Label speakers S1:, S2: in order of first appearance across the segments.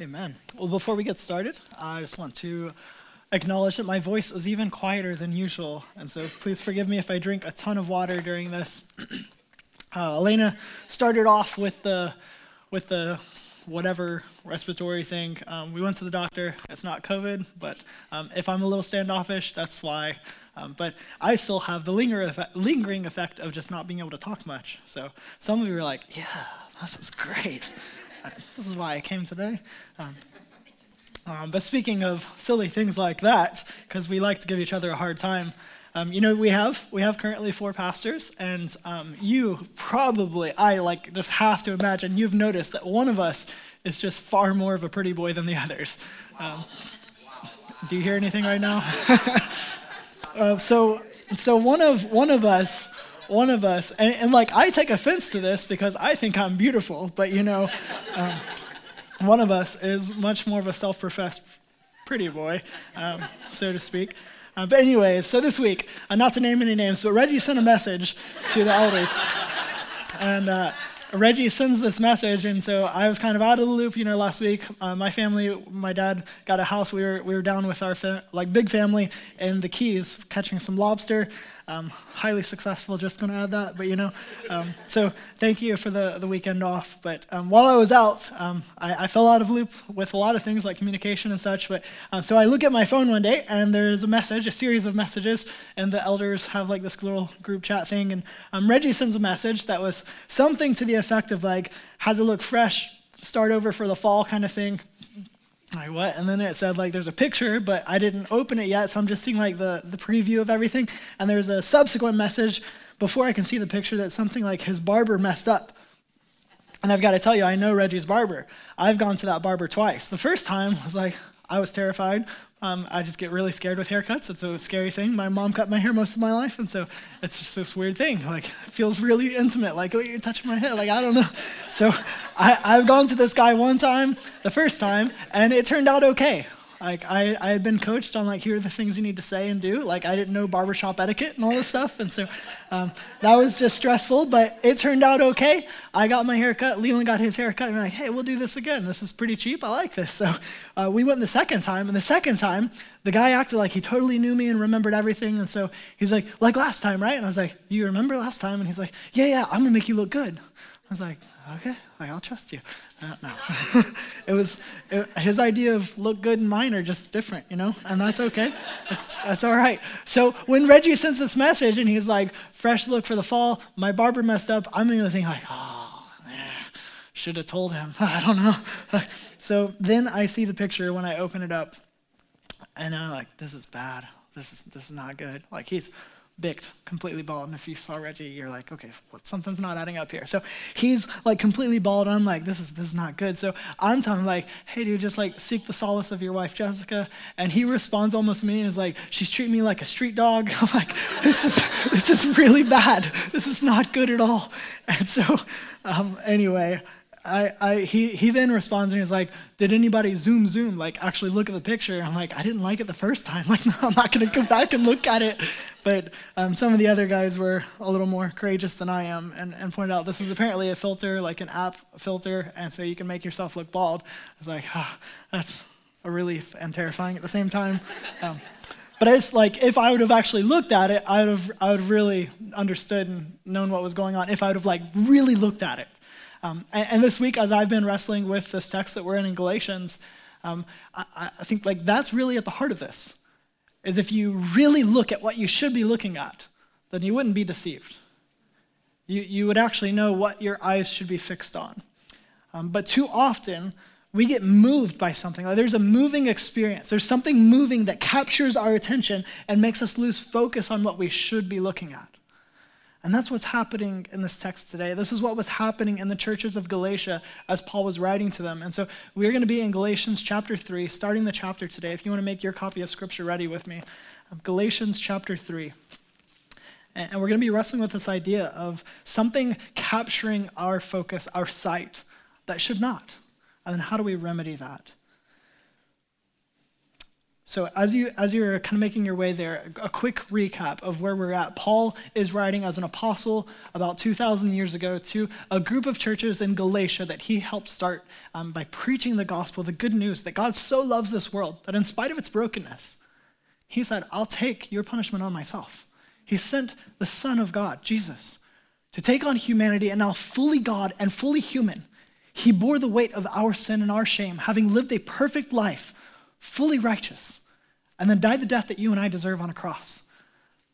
S1: Amen. Well, before we get started, I just want to acknowledge that my voice is even quieter than usual. And so please forgive me if I drink a ton of water during this. Uh, Elena started off with the, with the whatever respiratory thing. Um, we went to the doctor. It's not COVID, but um, if I'm a little standoffish, that's why. Um, but I still have the linger effect, lingering effect of just not being able to talk much. So some of you are like, yeah, this is great. This is why I came today. Um, um, but speaking of silly things like that, because we like to give each other a hard time, um, you know, we have we have currently four pastors, and um, you probably, I like just have to imagine you've noticed that one of us is just far more of a pretty boy than the others. Um, do you hear anything right now? uh, so, so one of one of us, one of us, and, and, like I take offense to this because I think I'm beautiful, but you know, um, one of us is much more of a self-professed pretty boy, um, so to speak. Uh, but anyways, so this week, uh, not to name any names, but Reggie sent a message to the elders. And uh, Reggie sends this message, and so I was kind of out of the loop. You know, last week, uh, my family, my dad got a house. We were we were down with our fa- like big family in the Keys, catching some lobster, um, highly successful, just going to add that, but you know. Um, so thank you for the, the weekend off. But um, while I was out, um, I, I, fell out of loop with a lot of things like communication and such. But uh, so I look at my phone one day and there's a message, a series of messages, and the elders have like this little group chat thing. And um, Reggie sends a message that was something to the effect of like, had to look fresh, start over for the fall kind of thing. Like what? And then it said like there's a picture but i didn't open it yet so i'm just seeing like the, the preview of everything. And there's a subsequent message before i can see the picture that something like his barber messed up. And i've got to tell you i know reggie's barber. I've gone to that barber twice. The first time was like i was terrified um, I just get really scared with haircuts. It's a scary thing. My mom cut my hair most of my life, and so it's just this weird thing. Like, it feels really intimate. Like, oh, you're touching my head. Like, I don't know. So I, I've gone to this guy one time, the first time, and it turned out okay. Like I, I had been coached on like here are the things you need to say and do. Like I didn't know barbershop etiquette and all this stuff, and so um, that was just stressful. But it turned out okay. I got my haircut. Leland got his haircut. And we're like, hey, we'll do this again. This is pretty cheap. I like this. So uh, we went the second time, and the second time the guy acted like he totally knew me and remembered everything. And so he's like, like last time, right? And I was like, you remember last time? And he's like, yeah, yeah, I'm gonna make you look good. I was like, okay, like, I'll trust you. Uh, no. it was it, his idea of look good and mine are just different, you know, and that's okay. That's, that's all right. So when Reggie sends this message and he's like, fresh look for the fall, my barber messed up, I'm going to think like, oh, should have told him. I don't know. so then I see the picture when I open it up, and I'm like, this is bad. This is this is not good. Like he's bicked, completely bald. And if you saw Reggie, you're like, okay, what, something's not adding up here. So he's like completely bald. I'm like, this is this is not good. So I'm telling him like, hey, dude, just like seek the solace of your wife, Jessica. And he responds almost to me and is like, she's treating me like a street dog. I'm like, this is this is really bad. This is not good at all. And so um, anyway, I, I, he, he then responds and he's like, Did anybody zoom, zoom? Like, actually look at the picture. I'm like, I didn't like it the first time. Like, no, I'm not going to come back and look at it. But um, some of the other guys were a little more courageous than I am and, and pointed out this is apparently a filter, like an app filter, and so you can make yourself look bald. I was like, oh, That's a relief and terrifying at the same time. Um, but I just like if I would have actually looked at it, I would have I would have really understood and known what was going on if I would have like really looked at it. Um, and, and, this week, as I've been wrestling with this text that we're in in Galatians, um, I, I think like that's really at the heart of this. Is if you really look at what you should be looking at, then you wouldn't be deceived. You, you would actually know what your eyes should be fixed on. Um, but too often, we get moved by something. Like there's a moving experience. There's something moving that captures our attention and makes us lose focus on what we should be looking at. And that's what's happening in this text today. This is what was happening in the churches of Galatia as Paul was writing to them. And so we're going to be in Galatians chapter 3, starting the chapter today. If you want to make your copy of Scripture ready with me, um, Galatians chapter 3. And we're going to be wrestling with this idea of something capturing our focus, our sight, that should not. And then how do we remedy that? So as you as you're kind of making your way there, a quick recap of where we're at. Paul is writing as an apostle about 2,000 years ago to a group of churches in Galatia that he helped start um, by preaching the gospel, the good news that God so loves this world that in spite of its brokenness, he said, "I'll take your punishment on myself." He sent the Son of God, Jesus, to take on humanity and now fully God and fully human. He bore the weight of our sin and our shame, having lived a perfect life fully righteous, and then died the death that you and I deserve on a cross.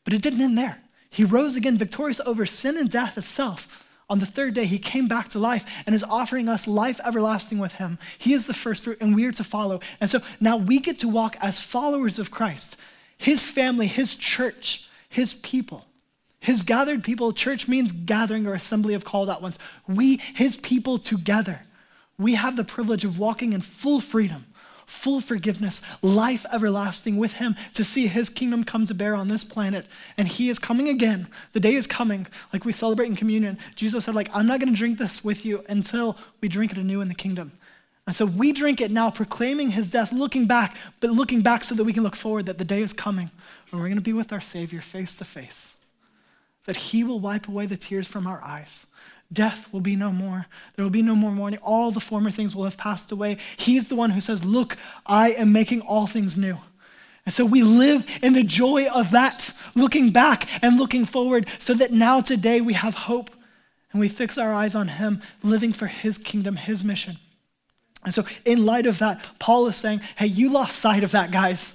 S1: But it didn't end there. He rose again victorious over sin and death itself. On the third day, he came back to life and is offering us life everlasting with him. He is the first fruit, and we are to follow. And so now we get to walk as followers of Christ, his family, his church, his people. His gathered people, church means gathering or assembly of called out ones. We, his people together, we have the privilege of walking in full freedom full forgiveness, life everlasting with him to see his kingdom come to bear on this planet. And he is coming again. The day is coming, like we celebrate in communion. Jesus said, like, I'm not going to drink this with you until we drink it anew in the kingdom. And so we drink it now, proclaiming his death, looking back, but looking back so that we can look forward that the day is coming when we're going to be with our Savior face to face, that he will wipe away the tears from our eyes Death will be no more. There will be no more mourning. All the former things will have passed away. He's the one who says, Look, I am making all things new. And so we live in the joy of that, looking back and looking forward, so that now today we have hope and we fix our eyes on Him, living for His kingdom, His mission. And so, in light of that, Paul is saying, Hey, you lost sight of that, guys.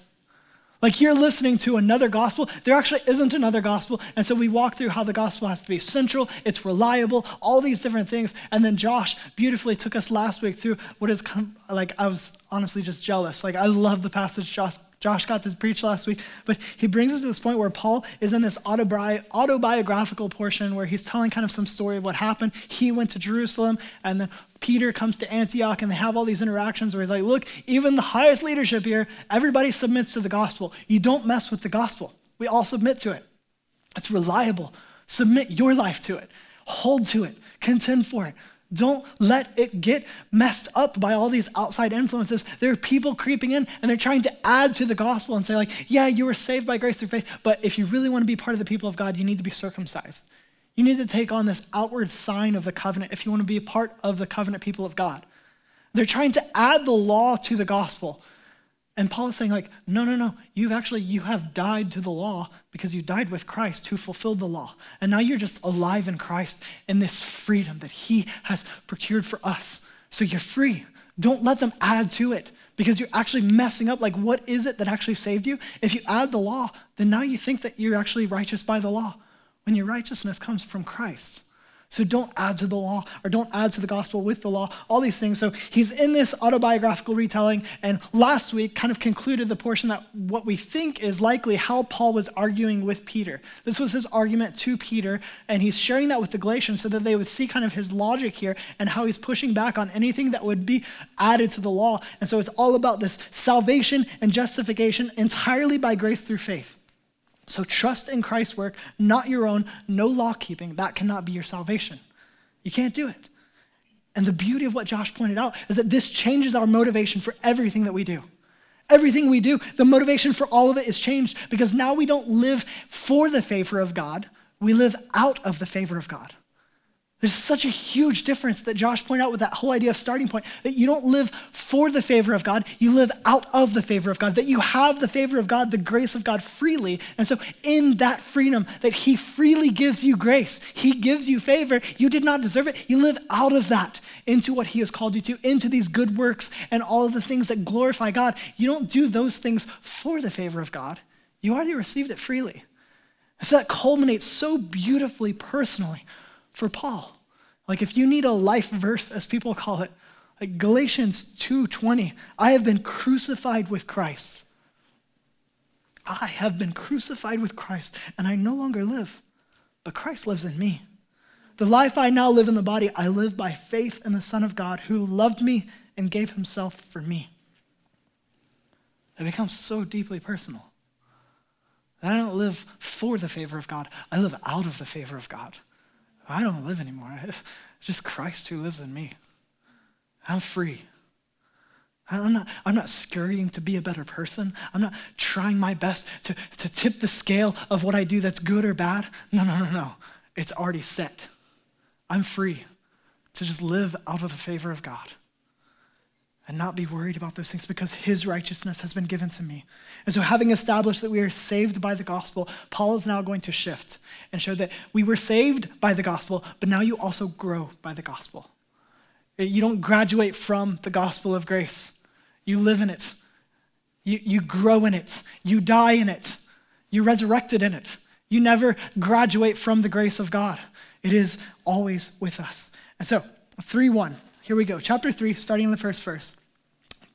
S1: Like you're listening to another gospel. There actually isn't another gospel. And so we walk through how the gospel has to be central, it's reliable, all these different things. And then Josh beautifully took us last week through what is kind of, like, I was honestly just jealous. Like, I love the passage Josh, Josh got to preach last week, but he brings us to this point where Paul is in this autobi- autobiographical portion where he's telling kind of some story of what happened. He went to Jerusalem, and then Peter comes to Antioch, and they have all these interactions where he's like, Look, even the highest leadership here, everybody submits to the gospel. You don't mess with the gospel, we all submit to it. It's reliable. Submit your life to it, hold to it, contend for it. Don't let it get messed up by all these outside influences. There are people creeping in and they're trying to add to the gospel and say, like, yeah, you were saved by grace through faith, but if you really want to be part of the people of God, you need to be circumcised. You need to take on this outward sign of the covenant if you want to be a part of the covenant people of God. They're trying to add the law to the gospel. And Paul is saying, like, no, no, no. You've actually, you have died to the law because you died with Christ who fulfilled the law. And now you're just alive in Christ in this freedom that he has procured for us. So you're free. Don't let them add to it because you're actually messing up. Like, what is it that actually saved you? If you add the law, then now you think that you're actually righteous by the law when your righteousness comes from Christ. So don't add to the law or don't add to the gospel with the law, all these things. So he's in this autobiographical retelling. And last week kind of concluded the portion that what we think is likely how Paul was arguing with Peter. This was his argument to Peter, and he's sharing that with the Galatians so that they would see kind of his logic here and how he's pushing back on anything that would be added to the law. And so it's all about this salvation and justification entirely by grace through faith. So trust in Christ's work, not your own, no law keeping. That cannot be your salvation. You can't do it. And the beauty of what Josh pointed out is that this changes our motivation for everything that we do. Everything we do, the motivation for all of it is changed because now we don't live for the favor of God, we live out of the favor of God. There's such a huge difference that Josh pointed out with that whole idea of starting point that you don't live for the favor of God, you live out of the favor of God, that you have the favor of God, the grace of God freely. And so, in that freedom, that He freely gives you grace, He gives you favor, you did not deserve it, you live out of that into what He has called you to, into these good works and all of the things that glorify God. You don't do those things for the favor of God, you already received it freely. so, that culminates so beautifully personally for Paul. Like if you need a life verse, as people call it, like Galatians 2:20, I have been crucified with Christ. I have been crucified with Christ, and I no longer live, but Christ lives in me. The life I now live in the body, I live by faith in the Son of God who loved me and gave himself for me. It becomes so deeply personal. I don't live for the favor of God, I live out of the favor of God. I don't live anymore. It's just Christ who lives in me. I'm free. I'm not, I'm not scurrying to be a better person. I'm not trying my best to, to tip the scale of what I do that's good or bad. No, no, no, no. It's already set. I'm free to just live out of the favor of God and not be worried about those things because his righteousness has been given to me. And so, having established that we are saved by the gospel, Paul is now going to shift and show that we were saved by the gospel, but now you also grow by the gospel. You don't graduate from the gospel of grace. You live in it. You, you grow in it. You die in it. You resurrected in it. You never graduate from the grace of God. It is always with us. And so, 3 1. Here we go. Chapter 3, starting in the first verse.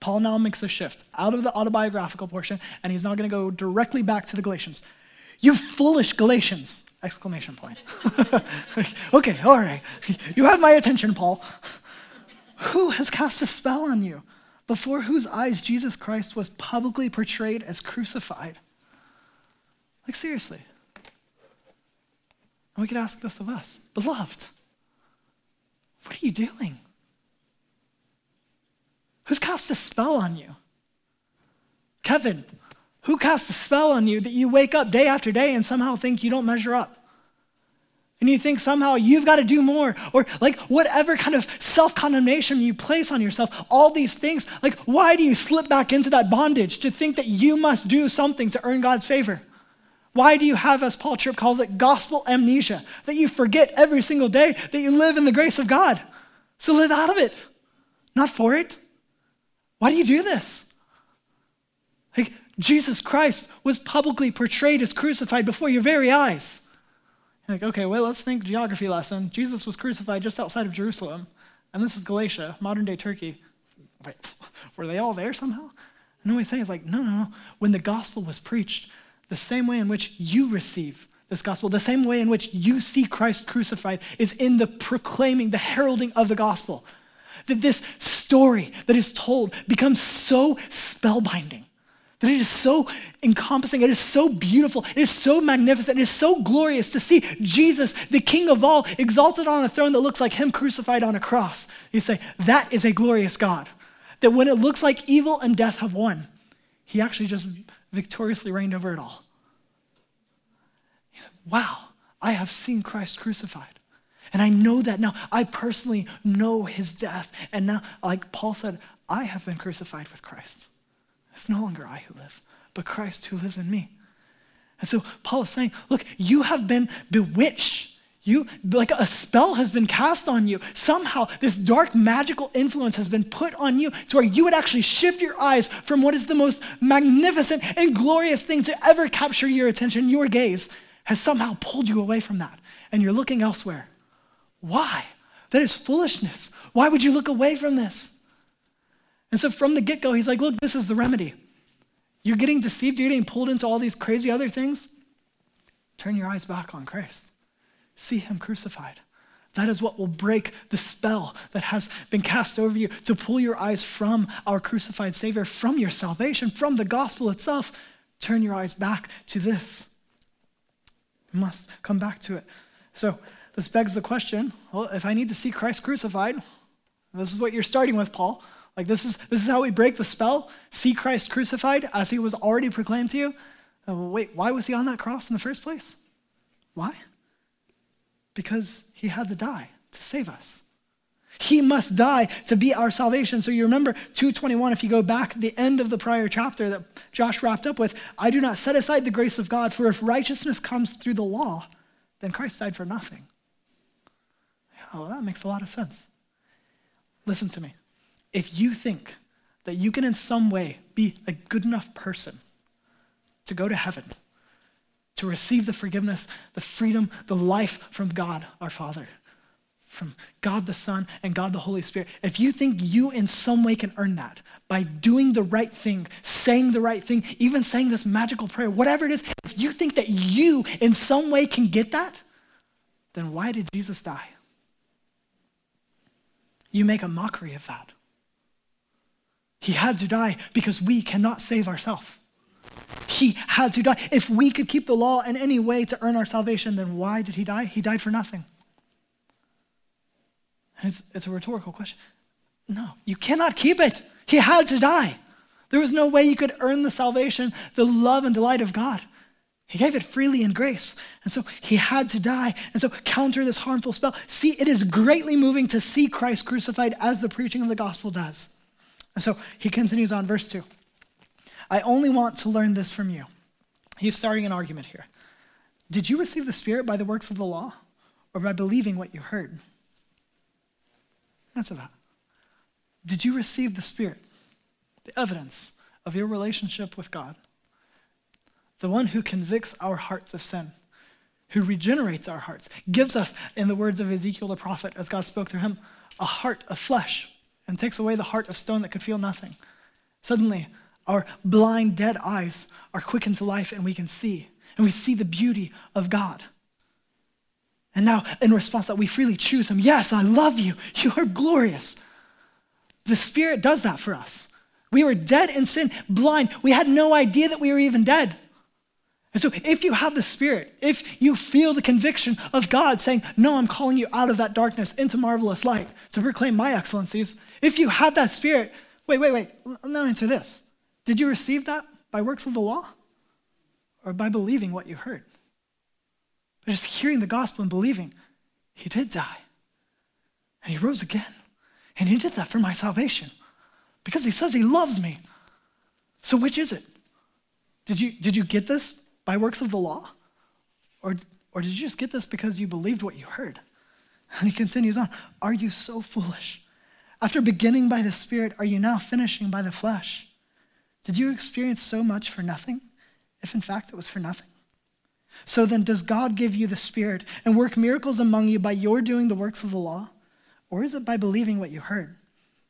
S1: Paul now makes a shift out of the autobiographical portion, and he's now going to go directly back to the Galatians. You foolish Galatians! Exclamation point. okay, all right. You have my attention, Paul. Who has cast a spell on you? before whose eyes Jesus Christ was publicly portrayed as crucified. Like, seriously. And we could ask this of us Beloved, what are you doing? Who's cast a spell on you? Kevin, who cast a spell on you that you wake up day after day and somehow think you don't measure up? and you think somehow you've got to do more, or like whatever kind of self condemnation you place on yourself, all these things, like why do you slip back into that bondage to think that you must do something to earn God's favor? Why do you have, as Paul Tripp calls it, gospel amnesia, that you forget every single day that you live in the grace of God? So live out of it, not for it. Why do you do this? Like, Jesus Christ was publicly portrayed as crucified before your very eyes. Like, okay, well, let's think geography lesson. Jesus was crucified just outside of Jerusalem, and this is Galatia, modern day Turkey. Wait, were they all there somehow? And what he's saying is like, no, no, no. When the gospel was preached, the same way in which you receive this gospel, the same way in which you see Christ crucified is in the proclaiming, the heralding of the gospel. That this story that is told becomes so spellbinding that it is so encompassing, it is so beautiful, it is so magnificent, it is so glorious to see Jesus, the King of all, exalted on a throne that looks like him crucified on a cross. You say, that is a glorious God. That when it looks like evil and death have won, he actually just victoriously reigned over it all. Wow, I have seen Christ crucified. And I know that now. I personally know his death. And now, like Paul said, I have been crucified with Christ. It's no longer I who live, but Christ who lives in me. And so Paul is saying, look, you have been bewitched. You like a spell has been cast on you. Somehow this dark magical influence has been put on you to where you would actually shift your eyes from what is the most magnificent and glorious thing to ever capture your attention, your gaze, has somehow pulled you away from that. And you're looking elsewhere. Why? That is foolishness. Why would you look away from this? And so from the get go, he's like, look, this is the remedy. You're getting deceived, you're getting pulled into all these crazy other things. Turn your eyes back on Christ. See him crucified. That is what will break the spell that has been cast over you to pull your eyes from our crucified Savior, from your salvation, from the gospel itself. Turn your eyes back to this. You must come back to it. So, this begs the question well, if I need to see Christ crucified, this is what you're starting with, Paul. Like this is this is how we break the spell. See Christ crucified as he was already proclaimed to you. Uh, wait, why was he on that cross in the first place? Why? Because he had to die to save us. He must die to be our salvation. So you remember 221, if you go back the end of the prior chapter that Josh wrapped up with, I do not set aside the grace of God, for if righteousness comes through the law, then Christ died for nothing. Oh, that makes a lot of sense. Listen to me if you think that you can in some way be a good enough person to go to heaven, to receive the forgiveness, the freedom, the life from God our Father, from God the Son and God the Holy Spirit, if you think you in some way can earn that by doing the right thing, saying the right thing, even saying this magical prayer, whatever it is, if you think that you in some way can get that, then why did Jesus die? You make a mockery of that. He had to die because we cannot save ourselves. He had to die. If we could keep the law in any way to earn our salvation, then why did he die? He died for nothing. It's, it's a rhetorical question. No, you cannot keep it. He had to die. There was no way you could earn the salvation, the love and delight of God. He gave it freely in grace. And so he had to die. And so counter this harmful spell. See, it is greatly moving to see Christ crucified as the preaching of the gospel does. And so he continues on, verse 2. I only want to learn this from you. He's starting an argument here. Did you receive the Spirit by the works of the law or by believing what you heard? Answer that. Did you receive the Spirit, the evidence of your relationship with God? The one who convicts our hearts of sin, who regenerates our hearts, gives us, in the words of Ezekiel the prophet, as God spoke through him, a heart of flesh and takes away the heart of stone that could feel nothing. Suddenly, our blind, dead eyes are quickened to life and we can see, and we see the beauty of God. And now, in response that we freely choose Him, yes, I love you. You are glorious. The Spirit does that for us. We were dead in sin, blind. We had no idea that we were even dead. And so, if you have the Spirit, if you feel the conviction of God saying, No, I'm calling you out of that darkness into marvelous light to proclaim my excellencies, if you have that Spirit, wait, wait, wait, now answer this. Did you receive that by works of the law or by believing what you heard? By just hearing the gospel and believing, He did die and He rose again. And He did that for my salvation because He says He loves me. So, which is it? Did you, did you get this by works of the law? Or, or did you just get this because you believed what you heard? And he continues on Are you so foolish? After beginning by the Spirit, are you now finishing by the flesh? Did you experience so much for nothing, if in fact it was for nothing? So then, does God give you the Spirit and work miracles among you by your doing the works of the law? Or is it by believing what you heard?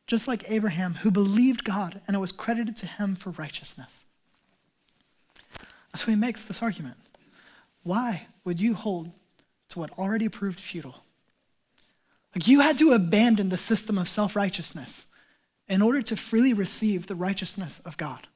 S1: Just like Abraham, who believed God and it was credited to him for righteousness. So he makes this argument. Why would you hold to what already proved futile? Like you had to abandon the system of self righteousness in order to freely receive the righteousness of God.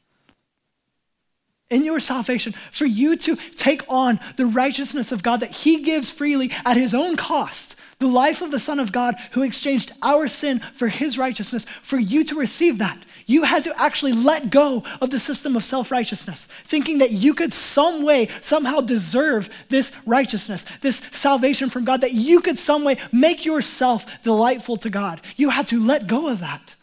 S1: In your salvation, for you to take on the righteousness of God that He gives freely at His own cost, the life of the Son of God who exchanged our sin for His righteousness, for you to receive that, you had to actually let go of the system of self righteousness, thinking that you could some way, somehow deserve this righteousness, this salvation from God, that you could some way make yourself delightful to God. You had to let go of that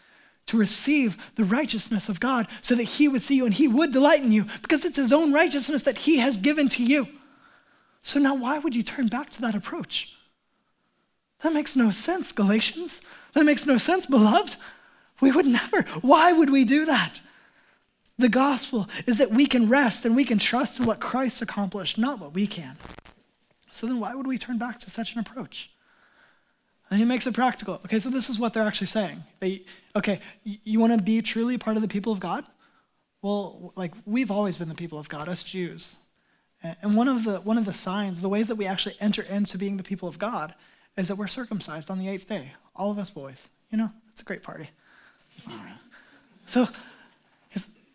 S1: to receive the righteousness of God so that He would see you and He would delight in you because it's His own righteousness that He has given to you. So now, why would you turn back to that approach? That makes no sense, Galatians. That makes no sense, beloved. We would never. Why would we do that? The gospel is that we can rest and we can trust in what Christ accomplished, not what we can. So then, why would we turn back to such an approach? And he makes it practical. Okay, so this is what they're actually saying. They, okay, you want to be truly part of the people of God? Well, like we've always been the people of God, us Jews. And one of the one of the signs, the ways that we actually enter into being the people of God, is that we're circumcised on the eighth day. All of us boys. You know, it's a great party. All right. So,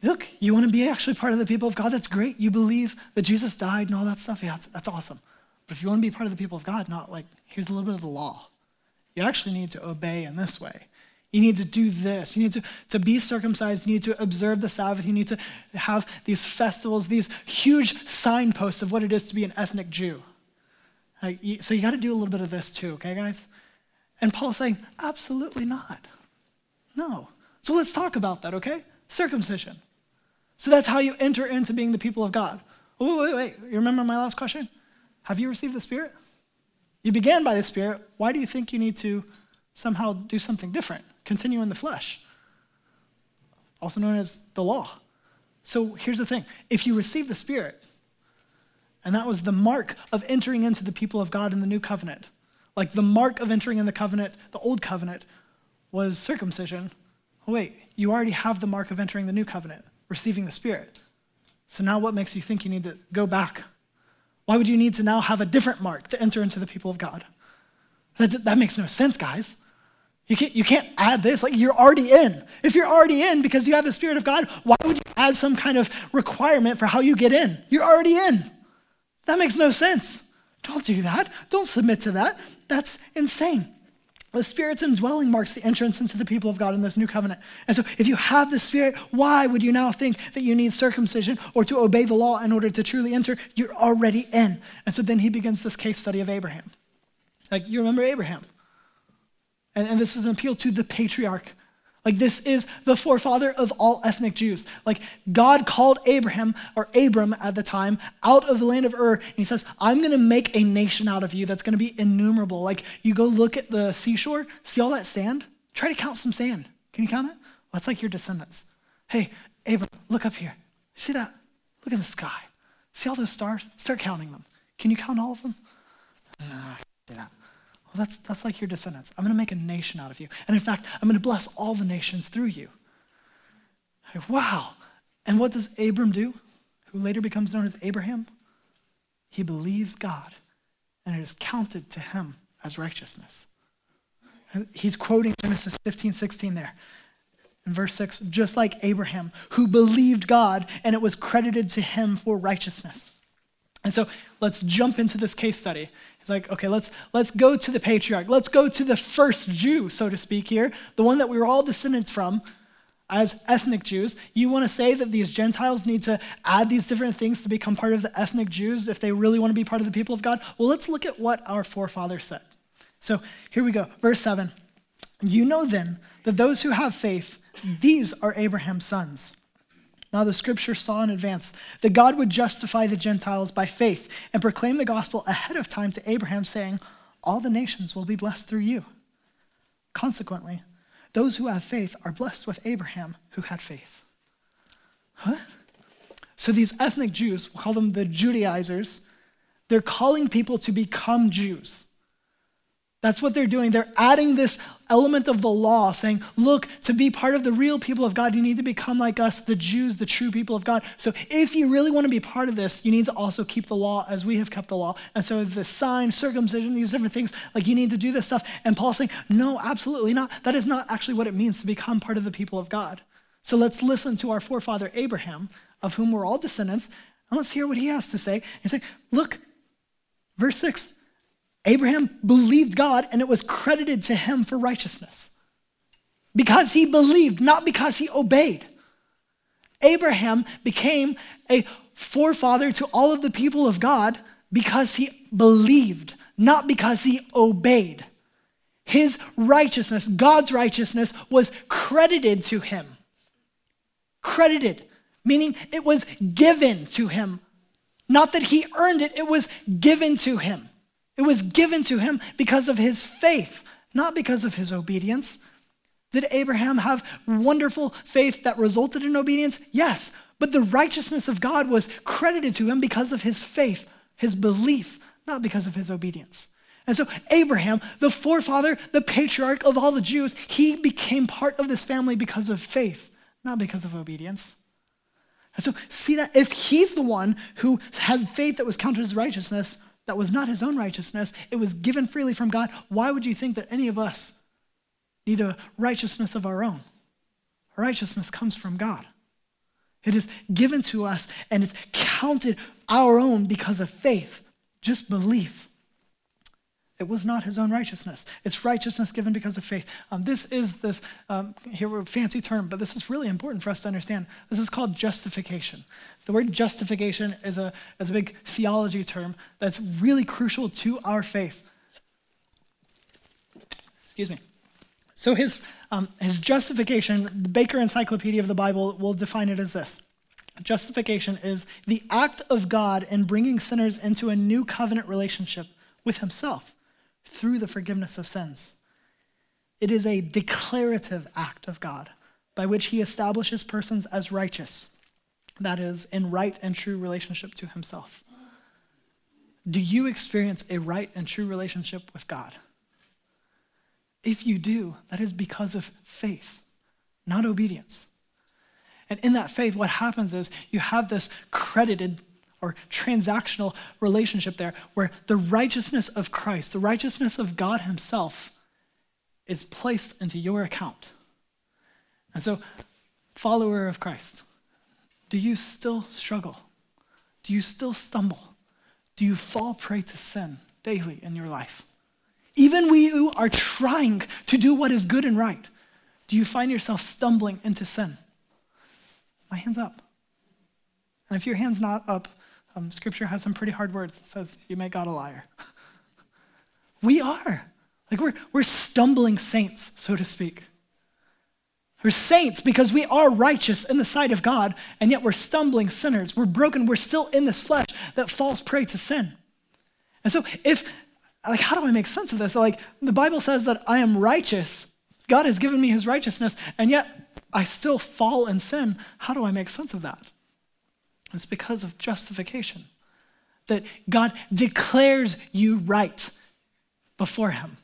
S1: look, you want to be actually part of the people of God? That's great. You believe that Jesus died and all that stuff. Yeah, that's, that's awesome. But if you want to be part of the people of God, not like, here's a little bit of the law. You actually need to obey in this way. You need to do this. You need to, to be circumcised. You need to observe the Sabbath. You need to have these festivals, these huge signposts of what it is to be an ethnic Jew. So you got to do a little bit of this too, okay, guys? And Paul's saying, absolutely not. No. So let's talk about that, okay? Circumcision. So that's how you enter into being the people of God. Wait, wait, wait. You remember my last question? Have you received the Spirit? You began by the Spirit. Why do you think you need to somehow do something different? Continue in the flesh, also known as the law. So here's the thing if you receive the Spirit, and that was the mark of entering into the people of God in the new covenant, like the mark of entering in the covenant, the old covenant, was circumcision. Oh, wait, you already have the mark of entering the new covenant, receiving the Spirit. So now what makes you think you need to go back? Why would you need to now have a different mark to enter into the people of God? That, that makes no sense, guys. You can't, you can't add this. Like, you're already in. If you're already in because you have the Spirit of God, why would you add some kind of requirement for how you get in? You're already in. That makes no sense. Don't do that. Don't submit to that. That's insane. The Spirit's indwelling marks the entrance into the people of God in this new covenant. And so, if you have the Spirit, why would you now think that you need circumcision or to obey the law in order to truly enter? You're already in. And so, then he begins this case study of Abraham. Like, you remember Abraham. And, and this is an appeal to the patriarch like, this is the forefather of all ethnic Jews. Like, God called Abraham, or Abram at the time, out of the land of Ur, and he says, I'm to make a nation out of you that's to be innumerable. Like, you go look at the seashore, see all that sand? Try to count some sand. Can you count it? Well, that's like your descendants. Hey, Abram, look up here. See that? Look at the sky. See all those stars? Start counting them. Can you count all of them? No, I can't do that. Well, that's, that's like your descendants. I'm going to make a nation out of you. And in fact, I'm going to bless all the nations through you. Like, wow. And what does Abram do, who later becomes known as Abraham? He believes God, and it is counted to him as righteousness. He's quoting Genesis 15, 16 there. In verse 6, just like Abraham, who believed God, and it was credited to him for righteousness. And so let's jump into this case study. It's like, okay, let's, let's go to the patriarch. Let's go to the first Jew, so to speak, here, the one that we were all descendants from as ethnic Jews. You want to say that these Gentiles need to add these different things to become part of the ethnic Jews if they really want to be part of the people of God? Well, let's look at what our forefathers said. So here we go, verse 7. You know then that those who have faith, these are Abraham's sons. Now, the scripture saw in advance that God would justify the Gentiles by faith and proclaim the gospel ahead of time to Abraham, saying, All the nations will be blessed through you. Consequently, those who have faith are blessed with Abraham who had faith. What? So, these ethnic Jews, we'll call them the Judaizers, they're calling people to become Jews. That's what they're doing. They're adding this element of the law, saying, look, to be part of the real people of God, you need to become like us, the Jews, the true people of God. So if you really want to be part of this, you need to also keep the law as we have kept the law. And so the sign, circumcision, these different things, like you need to do this stuff. And Paul's saying, no, absolutely not. That is not actually what it means to become part of the people of God. So let's listen to our forefather Abraham, of whom we're all descendants, and let's hear what he has to say. He's saying, look, verse 6 Abraham believed God and it was credited to him for righteousness. Because he believed, not because he obeyed. Abraham became a forefather to all of the people of God because he believed, not because he obeyed. His righteousness, God's righteousness, was credited to him. Credited, meaning it was given to him. Not that he earned it, it was given to him. It was given to him because of his faith, not because of his obedience. Did Abraham have wonderful faith that resulted in obedience? Yes, but the righteousness of God was credited to him because of his faith, his belief, not because of his obedience. And so, Abraham, the forefather, the patriarch of all the Jews, he became part of this family because of faith, not because of obedience. And so, see that if he's the one who had faith that was counted as righteousness, that was not his own righteousness, it was given freely from God. Why would you think that any of us need a righteousness of our own? Our righteousness comes from God. It is given to us and it's counted our own because of faith, just belief. It was not his own righteousness. It's righteousness given because of faith. Um, this is this, um, here we're a fancy term, but this is really important for us to understand. This is called justification. The word justification is a, is a big theology term that's really crucial to our faith. Excuse me. So his, um, his justification, the Baker Encyclopedia of the Bible will define it as this. Justification is the act of God in bringing sinners into a new covenant relationship with himself through the forgiveness of sins. It is a declarative act of God by which he establishes persons as righteous, that is, in right and true relationship to himself. Do you experience a right and true relationship with God? If you do, that is because of faith, not obedience. And in that faith, what happens is you have this credited or transactional relationship there where the righteousness of Christ, the righteousness of God Himself, is placed into your account. And so, follower of Christ, do you still struggle? Do you still stumble? Do you fall prey to sin daily in your life? even we who are trying to do what is good and right, do you find yourself stumbling into sin? My hand's up. And if your hand's not up, um, scripture has some pretty hard words. It says, You make God a liar. we are. Like we're, we're stumbling saints, so to speak. We're saints because we are righteous in the sight of God, and yet we're stumbling sinners. We're broken. We're still in this flesh that falls prey to sin. And so, if, like, how do I make sense of this? Like, the Bible says that I am righteous. God has given me his righteousness, and yet I still fall in sin. How do I make sense of that? It's because of justification, that God declares you right before him.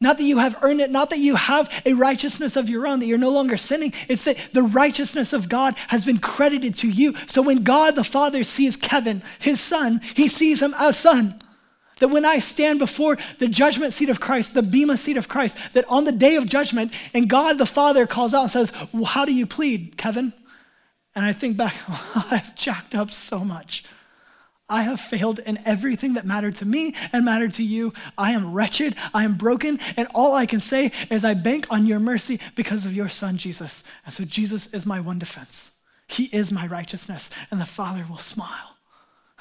S1: Not that you have earned it, not that you have a righteousness of your own, that you're no longer sinning. It's that the righteousness of God has been credited to you. So when God the Father sees Kevin, his son, he sees him as son. That when I stand before the judgment seat of Christ, the Bema seat of Christ, that on the day of judgment, and God the Father calls out and says, well, How do you plead, Kevin? And I think back, I've jacked up so much. I have failed in everything that mattered to me and mattered to you. I am wretched. I am broken. And all I can say is I bank on your mercy because of your son, Jesus. And so Jesus is my one defense. He is my righteousness. And the Father will smile.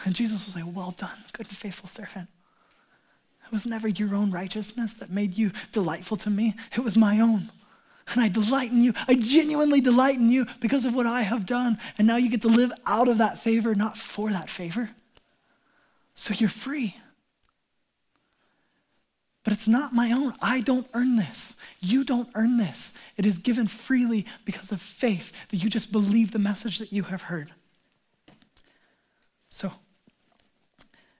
S1: And Jesus will say, Well done, good and faithful servant. It was never your own righteousness that made you delightful to me, it was my own. And I delight in you. I genuinely delight in you because of what I have done. And now you get to live out of that favor, not for that favor. So you're free. But it's not my own. I don't earn this. You don't earn this. It is given freely because of faith that you just believe the message that you have heard. So,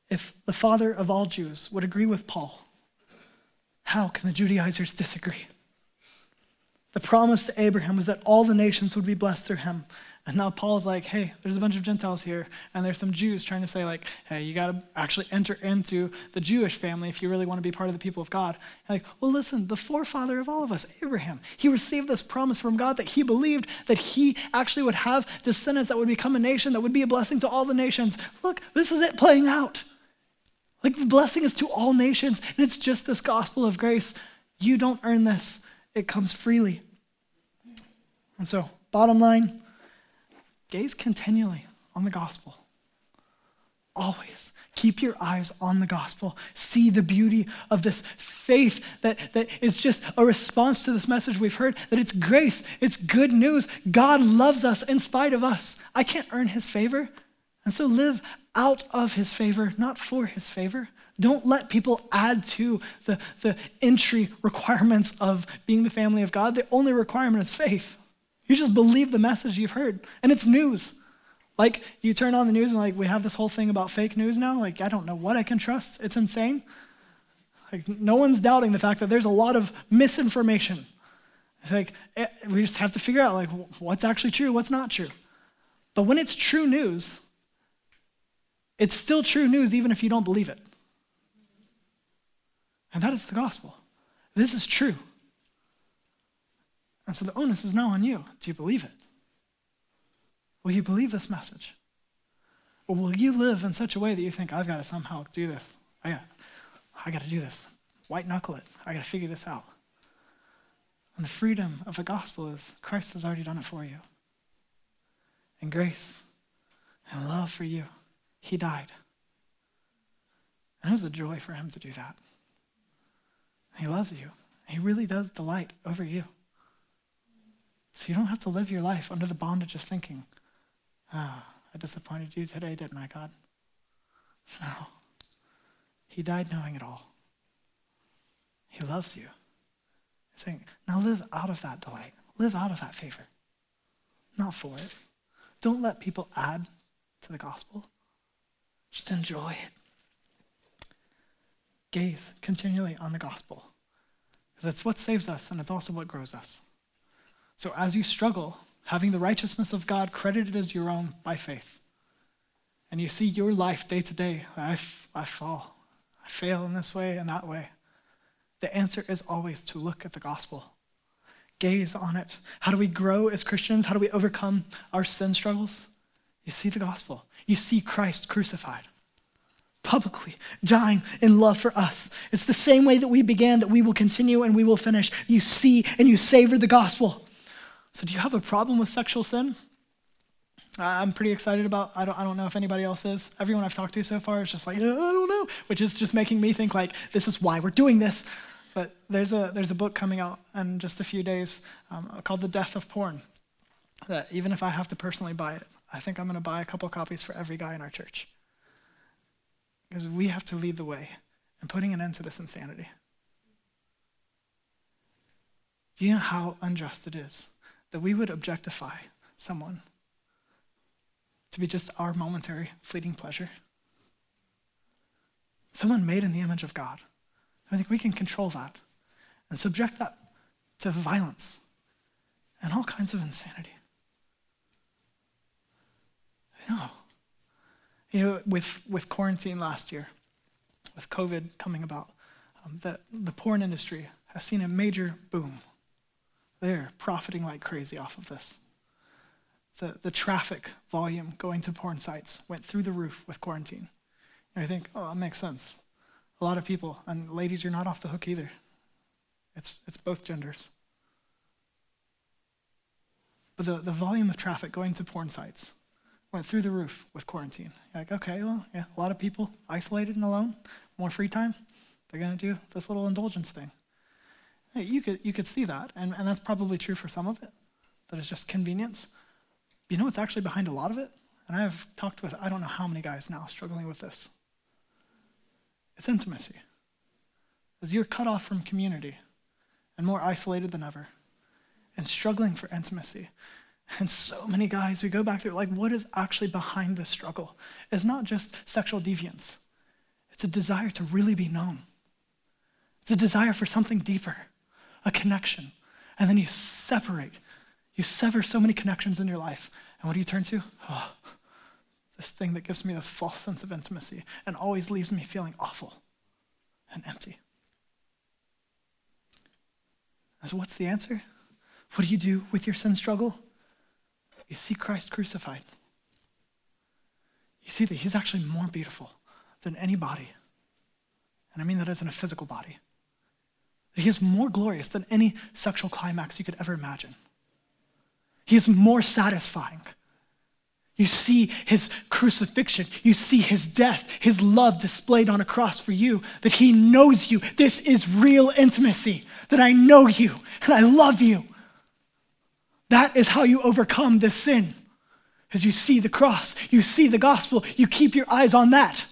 S1: if the father of all Jews would agree with Paul, how can the Judaizers disagree? The promise to Abraham was that all the nations would be blessed through him. And now Paul's like, hey, there's a bunch of Gentiles here, and there's some Jews trying to say, like, hey, you got to actually enter into the Jewish family if you really want to be part of the people of God. And like, well, listen, the forefather of all of us, Abraham, he received this promise from God that he believed that he actually would have descendants that would become a nation that would be a blessing to all the nations. Look, this is it playing out. Like, the blessing is to all nations, and it's just this gospel of grace. You don't earn this, it comes freely. And so, bottom line, gaze continually on the gospel. Always. Keep your eyes on the gospel. See the beauty of this faith that, that is just a response to this message we've heard that it's grace, it's good news. God loves us in spite of us. I can't earn his favor. And so live out of his favor, not for his favor. Don't let people add to the, the entry requirements of being the family of God. The only requirement is faith. You just believe the message you've heard, and it's news. Like you turn on the news and like we have this whole thing about fake news now. Like I don't know what I can trust. It's insane. Like no one's doubting the fact that there's a lot of misinformation. It's like it, eh, we just have to figure out like what's actually true, what's not true. But when it's true news, it's still true news even if you don't believe it. And that is the gospel. This is true. And so the onus is now on you. Do you believe it? Will you believe this message? Or will you live in such a way that you think, I've got to somehow do this? I got, I got to do this. White knuckle it. I got to figure this out. And the freedom of the gospel is Christ has already done it for you. And grace and love for you, he died. And it was a joy for him to do that. He loves you. He really does delight over you. So you don't have to live your life under the bondage of thinking, ah, oh, I disappointed you today, didn't I, God? No. He died knowing it all. He loves you. He's saying, now live out of that delight. Live out of that favor. Not for it. Don't let people add to the gospel. Just enjoy it. Gaze continually on the gospel. It's what saves us and it's also what grows us. So as you struggle, having the righteousness of God credited as your own by faith, and you see your life day to day, I, I fall, I fail in this way and that way, the answer is always to look at the gospel. Gaze on it. How do we grow as Christians? How do we overcome our sin struggles? You see the gospel. You see Christ crucified. Publicly, dying in love for us. It's the same way that we began, that we will continue and we will finish. You see and you savor the gospel. So, do you have a problem with sexual sin? I'm pretty excited about. I don't. I don't know if anybody else is. Everyone I've talked to so far is just like, I don't know, which is just making me think like this is why we're doing this. But there's a there's a book coming out in just a few days um, called The Death of Porn. That even if I have to personally buy it, I think I'm going to buy a couple copies for every guy in our church. Because we have to lead the way in putting an end to this insanity. Do you know how unjust it is that we would objectify someone to be just our momentary, fleeting pleasure? Someone made in the image of God. I think we can control that and subject that to violence and all kinds of insanity. No. You know, with, with quarantine last year, with COVID coming about, um, the, the porn industry has seen a major boom. They're profiting like crazy off of this. The, the traffic volume going to porn sites went through the roof with quarantine. And I think, oh, that makes sense. A lot of people, and ladies, you're not off the hook either. It's, it's both genders. But the, the volume of traffic going to porn sites went through the roof with quarantine. You're like, okay, well, yeah, a lot of people isolated and alone, more free time. They're going to do this little indulgence thing. You could, you could see that, and, and that's probably true for some of it, that it's just convenience. But you know what's actually behind a lot of it? And I've talked with, I don't know how many guys now struggling with this. It's intimacy. As you're cut off from community and more isolated than ever and struggling for intimacy. And so many guys, we go back through, like, what is actually behind this struggle? It's not just sexual deviance, it's a desire to really be known. It's a desire for something deeper, a connection. And then you separate. You sever so many connections in your life. And what do you turn to? Oh, this thing that gives me this false sense of intimacy and always leaves me feeling awful and empty. So, what's the answer? What do you do with your sin struggle? You see Christ crucified. You see that he's actually more beautiful than any body. And I mean that as in a physical body. He is more glorious than any sexual climax you could ever imagine. He is more satisfying. You see his crucifixion. You see his death, his love displayed on a cross for you, that he knows you. This is real intimacy, that I know you and I love you. That is how you overcome this sin. As you see the cross, you see the gospel, you keep your eyes on that.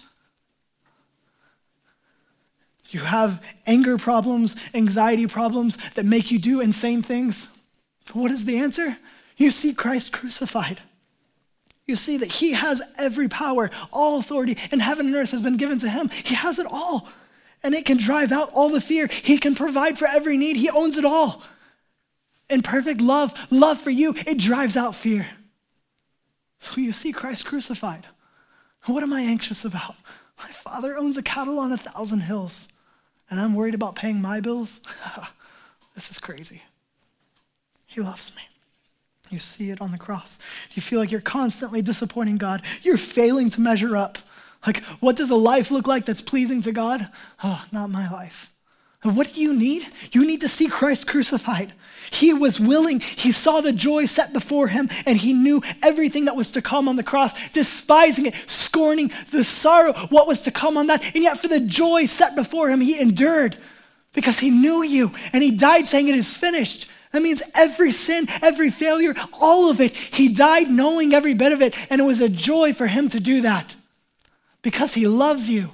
S1: You have anger problems, anxiety problems that make you do insane things. What is the answer? You see Christ crucified. You see that he has every power, all authority in heaven and earth has been given to him. He has it all. And it can drive out all the fear. He can provide for every need. He owns it all in perfect love, love for you, it drives out fear. So you see Christ crucified. What am I anxious about? My father owns a cattle on a thousand hills, and I'm worried about paying my bills? this is crazy. He loves me. You see it on the cross. You feel like you're constantly disappointing God. You're failing to measure up. Like, what does a life look like that's pleasing to God? Oh, not my life. What do you need? You need to see Christ crucified. He was willing. He saw the joy set before him, and he knew everything that was to come on the cross, despising it, scorning the sorrow, what was to come on that. And yet, for the joy set before him, he endured because he knew you, and he died saying, It is finished. That means every sin, every failure, all of it. He died knowing every bit of it, and it was a joy for him to do that because he loves you.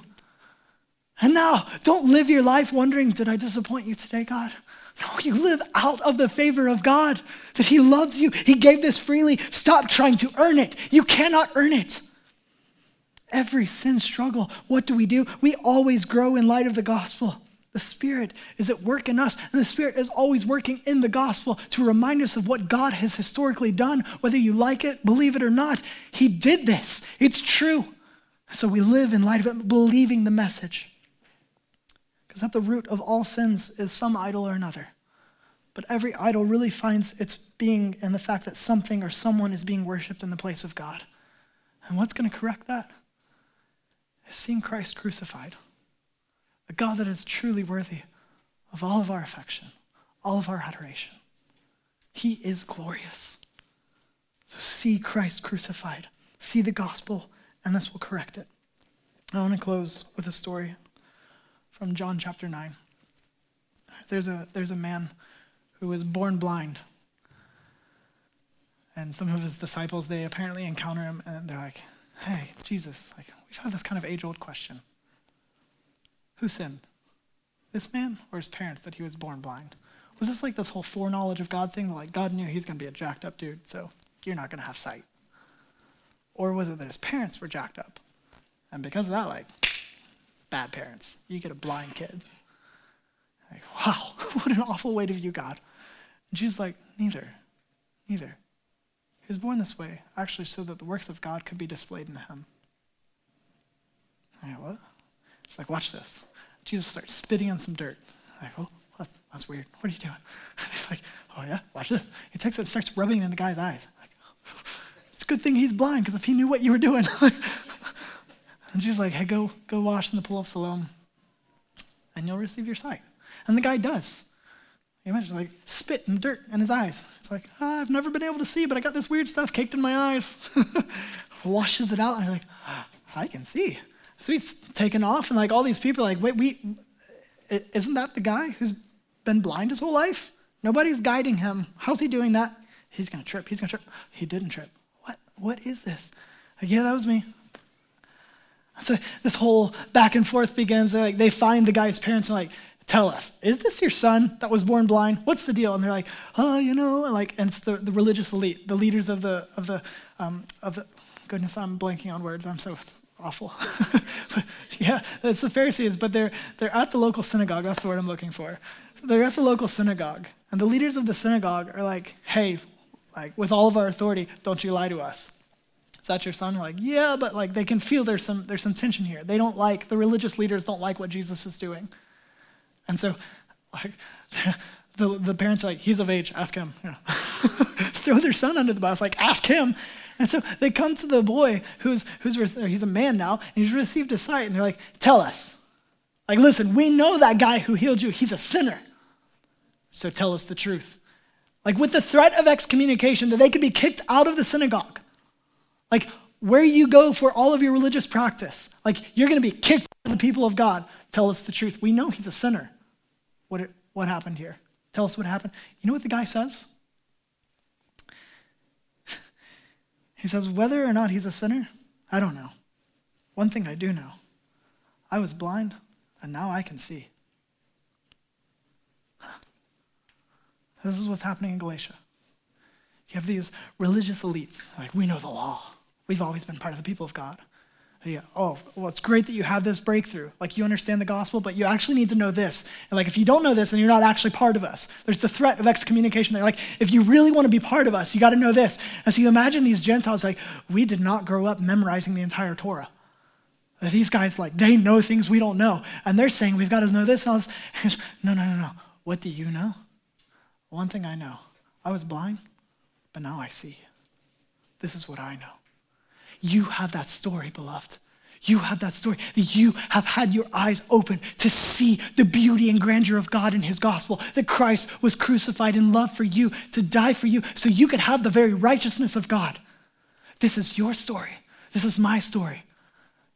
S1: And now, don't live your life wondering, did I disappoint you today, God? No, you live out of the favor of God, that He loves you. He gave this freely. Stop trying to earn it. You cannot earn it. Every sin struggle, what do we do? We always grow in light of the gospel. The Spirit is at work in us, and the Spirit is always working in the gospel to remind us of what God has historically done, whether you like it, believe it, or not. He did this, it's true. So we live in light of it, believing the message. Because at the root of all sins is some idol or another. But every idol really finds its being in the fact that something or someone is being worshiped in the place of God. And what's going to correct that? is seeing Christ crucified, a God that is truly worthy of all of our affection, all of our adoration. He is glorious. So see Christ crucified, see the gospel, and this will correct it. I want to close with a story from John chapter 9. There's a, there's a man who was born blind. And some of his disciples, they apparently encounter him and they're like, hey, Jesus, like, we've had this kind of age old question. Who sinned? This man or his parents that he was born blind? Was this like this whole foreknowledge of God thing? Like, God knew he's going to be a jacked up dude, so you're not going to have sight? Or was it that his parents were jacked up? And because of that, like, bad parents. You get a blind kid. Like, wow, what an awful way to view God. And Jesus like, neither, neither. He was born this way, actually, so that the works of God could be displayed in him. Like, what? She's like, watch this. Jesus starts spitting on some dirt. I Like, oh, that's, that's weird. What are you doing? He's like, oh yeah, watch this. He takes it and starts rubbing it in the guy's eyes. Like, it's a good thing he's blind, because if he knew what you were doing. And she's like, hey, go, go wash in the pool of Siloam, and you'll receive your sight. And the guy does. You imagine, like, spit and dirt in his eyes. It's like, oh, I've never been able to see, but I got this weird stuff caked in my eyes. Washes it out, and I'm like, ah, I can see. So he's taken off, and like all these people are like, wait, we, isn't that the guy who's been blind his whole life? Nobody's guiding him. How's he doing that? He's gonna trip. He's gonna trip. He didn't trip. What? What is this? Like, yeah, that was me. So this whole back and forth begins. They're like, they find the guy's parents and like, tell us, is this your son that was born blind? What's the deal? And they're like, oh, you know, and like, and it's the, the religious elite, the leaders of the, of the, um, of the, goodness, I'm blanking on words. I'm so awful. but yeah, it's the Pharisees, but they're, they're at the local synagogue. That's the word I'm looking for. They're at the local synagogue, and the leaders of the synagogue are like, hey, like, with all of our authority, don't you lie to us. Is that your son? They're like, yeah, but like they can feel there's some there's some tension here. They don't like the religious leaders don't like what Jesus is doing. And so, like, the, the parents are like, he's of age, ask him. Throw their son under the bus, like, ask him. And so they come to the boy who's, who's he's a man now, and he's received a sight, and they're like, tell us. Like, listen, we know that guy who healed you, he's a sinner. So tell us the truth. Like, with the threat of excommunication, that they could be kicked out of the synagogue. Like, where you go for all of your religious practice, like, you're going to be kicked out of the people of God. Tell us the truth. We know he's a sinner. What, what happened here? Tell us what happened. You know what the guy says? he says, whether or not he's a sinner, I don't know. One thing I do know I was blind, and now I can see. This is what's happening in Galatia. You have these religious elites, like, we know the law. We've always been part of the people of God. Yeah. Oh, well, it's great that you have this breakthrough. Like you understand the gospel, but you actually need to know this. And like if you don't know this, then you're not actually part of us. There's the threat of excommunication there. Like if you really want to be part of us, you got to know this. And so you imagine these Gentiles like, we did not grow up memorizing the entire Torah. These guys like they know things we don't know, and they're saying we've got to know this and all this. no, no, no, no. What do you know? One thing I know: I was blind, but now I see. This is what I know. You have that story, beloved. You have that story that you have had your eyes open to see the beauty and grandeur of God in His gospel, that Christ was crucified in love for you, to die for you, so you could have the very righteousness of God. This is your story. This is my story.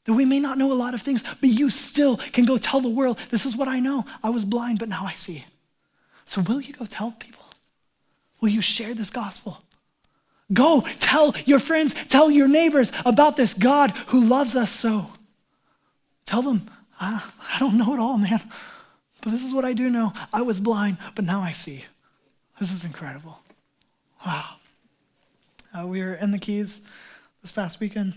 S1: That we may not know a lot of things, but you still can go tell the world, this is what I know. I was blind, but now I see. So will you go tell people? Will you share this gospel? Go tell your friends, tell your neighbors about this God who loves us so. Tell them, I, I don't know it all, man, but this is what I do know. I was blind, but now I see. This is incredible. Wow. Uh, we were in the Keys this past weekend,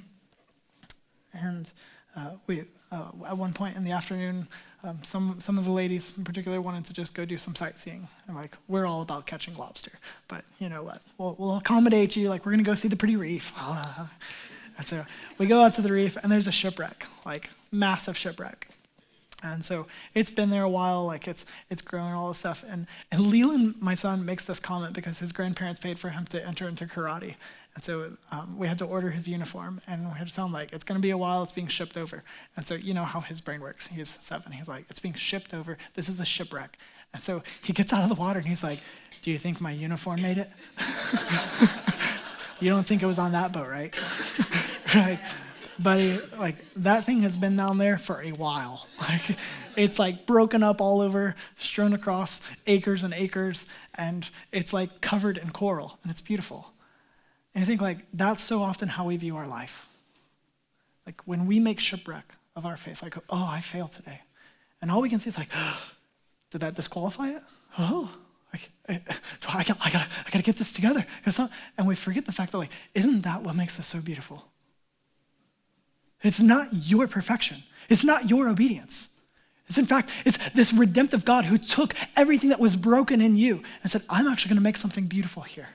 S1: and uh, we, uh, at one point in the afternoon, um, some, some of the ladies in particular wanted to just go do some sightseeing. I'm like, we're all about catching lobster. But you know what? We'll, we'll accommodate you. Like, we're going to go see the pretty reef. and so we go out to the reef, and there's a shipwreck, like, massive shipwreck. And so it's been there a while, like it's it's growing all this stuff. And and Leland, my son, makes this comment because his grandparents paid for him to enter into karate. And so um, we had to order his uniform, and we had to tell him like it's going to be a while. It's being shipped over. And so you know how his brain works. He's seven. He's like, it's being shipped over. This is a shipwreck. And so he gets out of the water and he's like, Do you think my uniform made it? you don't think it was on that boat, right? right but like that thing has been down there for a while. Like it's like broken up all over, strewn across acres and acres, and it's like covered in coral, and it's beautiful. And I think like that's so often how we view our life. Like when we make shipwreck of our faith, like, oh, I failed today. And all we can see is like, oh, did that disqualify it? Oh, like, I, I, got, I, gotta, I gotta get this together. And we forget the fact that, like, isn't that what makes this so beautiful? It's not your perfection. It's not your obedience. It's in fact, it's this redemptive God who took everything that was broken in you and said, I'm actually to make something beautiful here.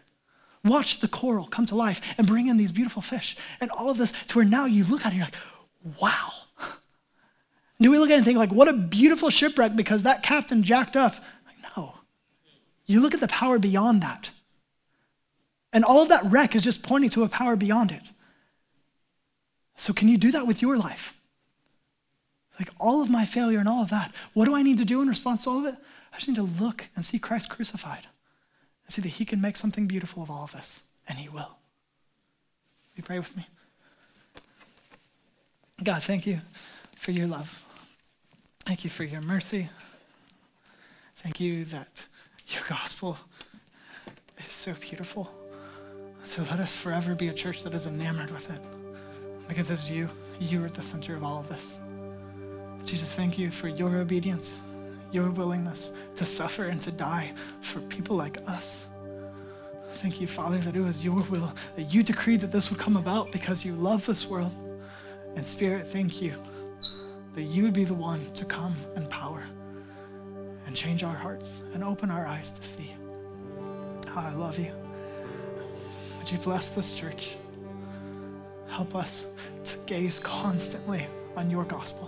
S1: Watch the coral come to life and bring in these beautiful fish and all of this to where now you look at it and you're like, wow. Do we look at it and think like, what a beautiful shipwreck because that captain jacked up? Like, no. You look at the power beyond that. And all of that wreck is just pointing to a power beyond it. So, can you do that with your life? Like all of my failure and all of that, what do I need to do in response to all of it? I just need to look and see Christ crucified and see that He can make something beautiful of all of this, and He will. You pray with me. God, thank you for your love. Thank you for your mercy. Thank you that your gospel is so beautiful. So let us forever be a church that is enamored with it because it's you. You are at the center of all of this. Jesus, thank you for your obedience, your willingness to suffer and to die for people like us. Thank you, Father, that it was your will, that you decreed that this would come about because you love this world. And Spirit, thank you that you would be the one to come in power and change our hearts and open our eyes to see. How I love you. Would you bless this church? Help us to gaze constantly on your gospel.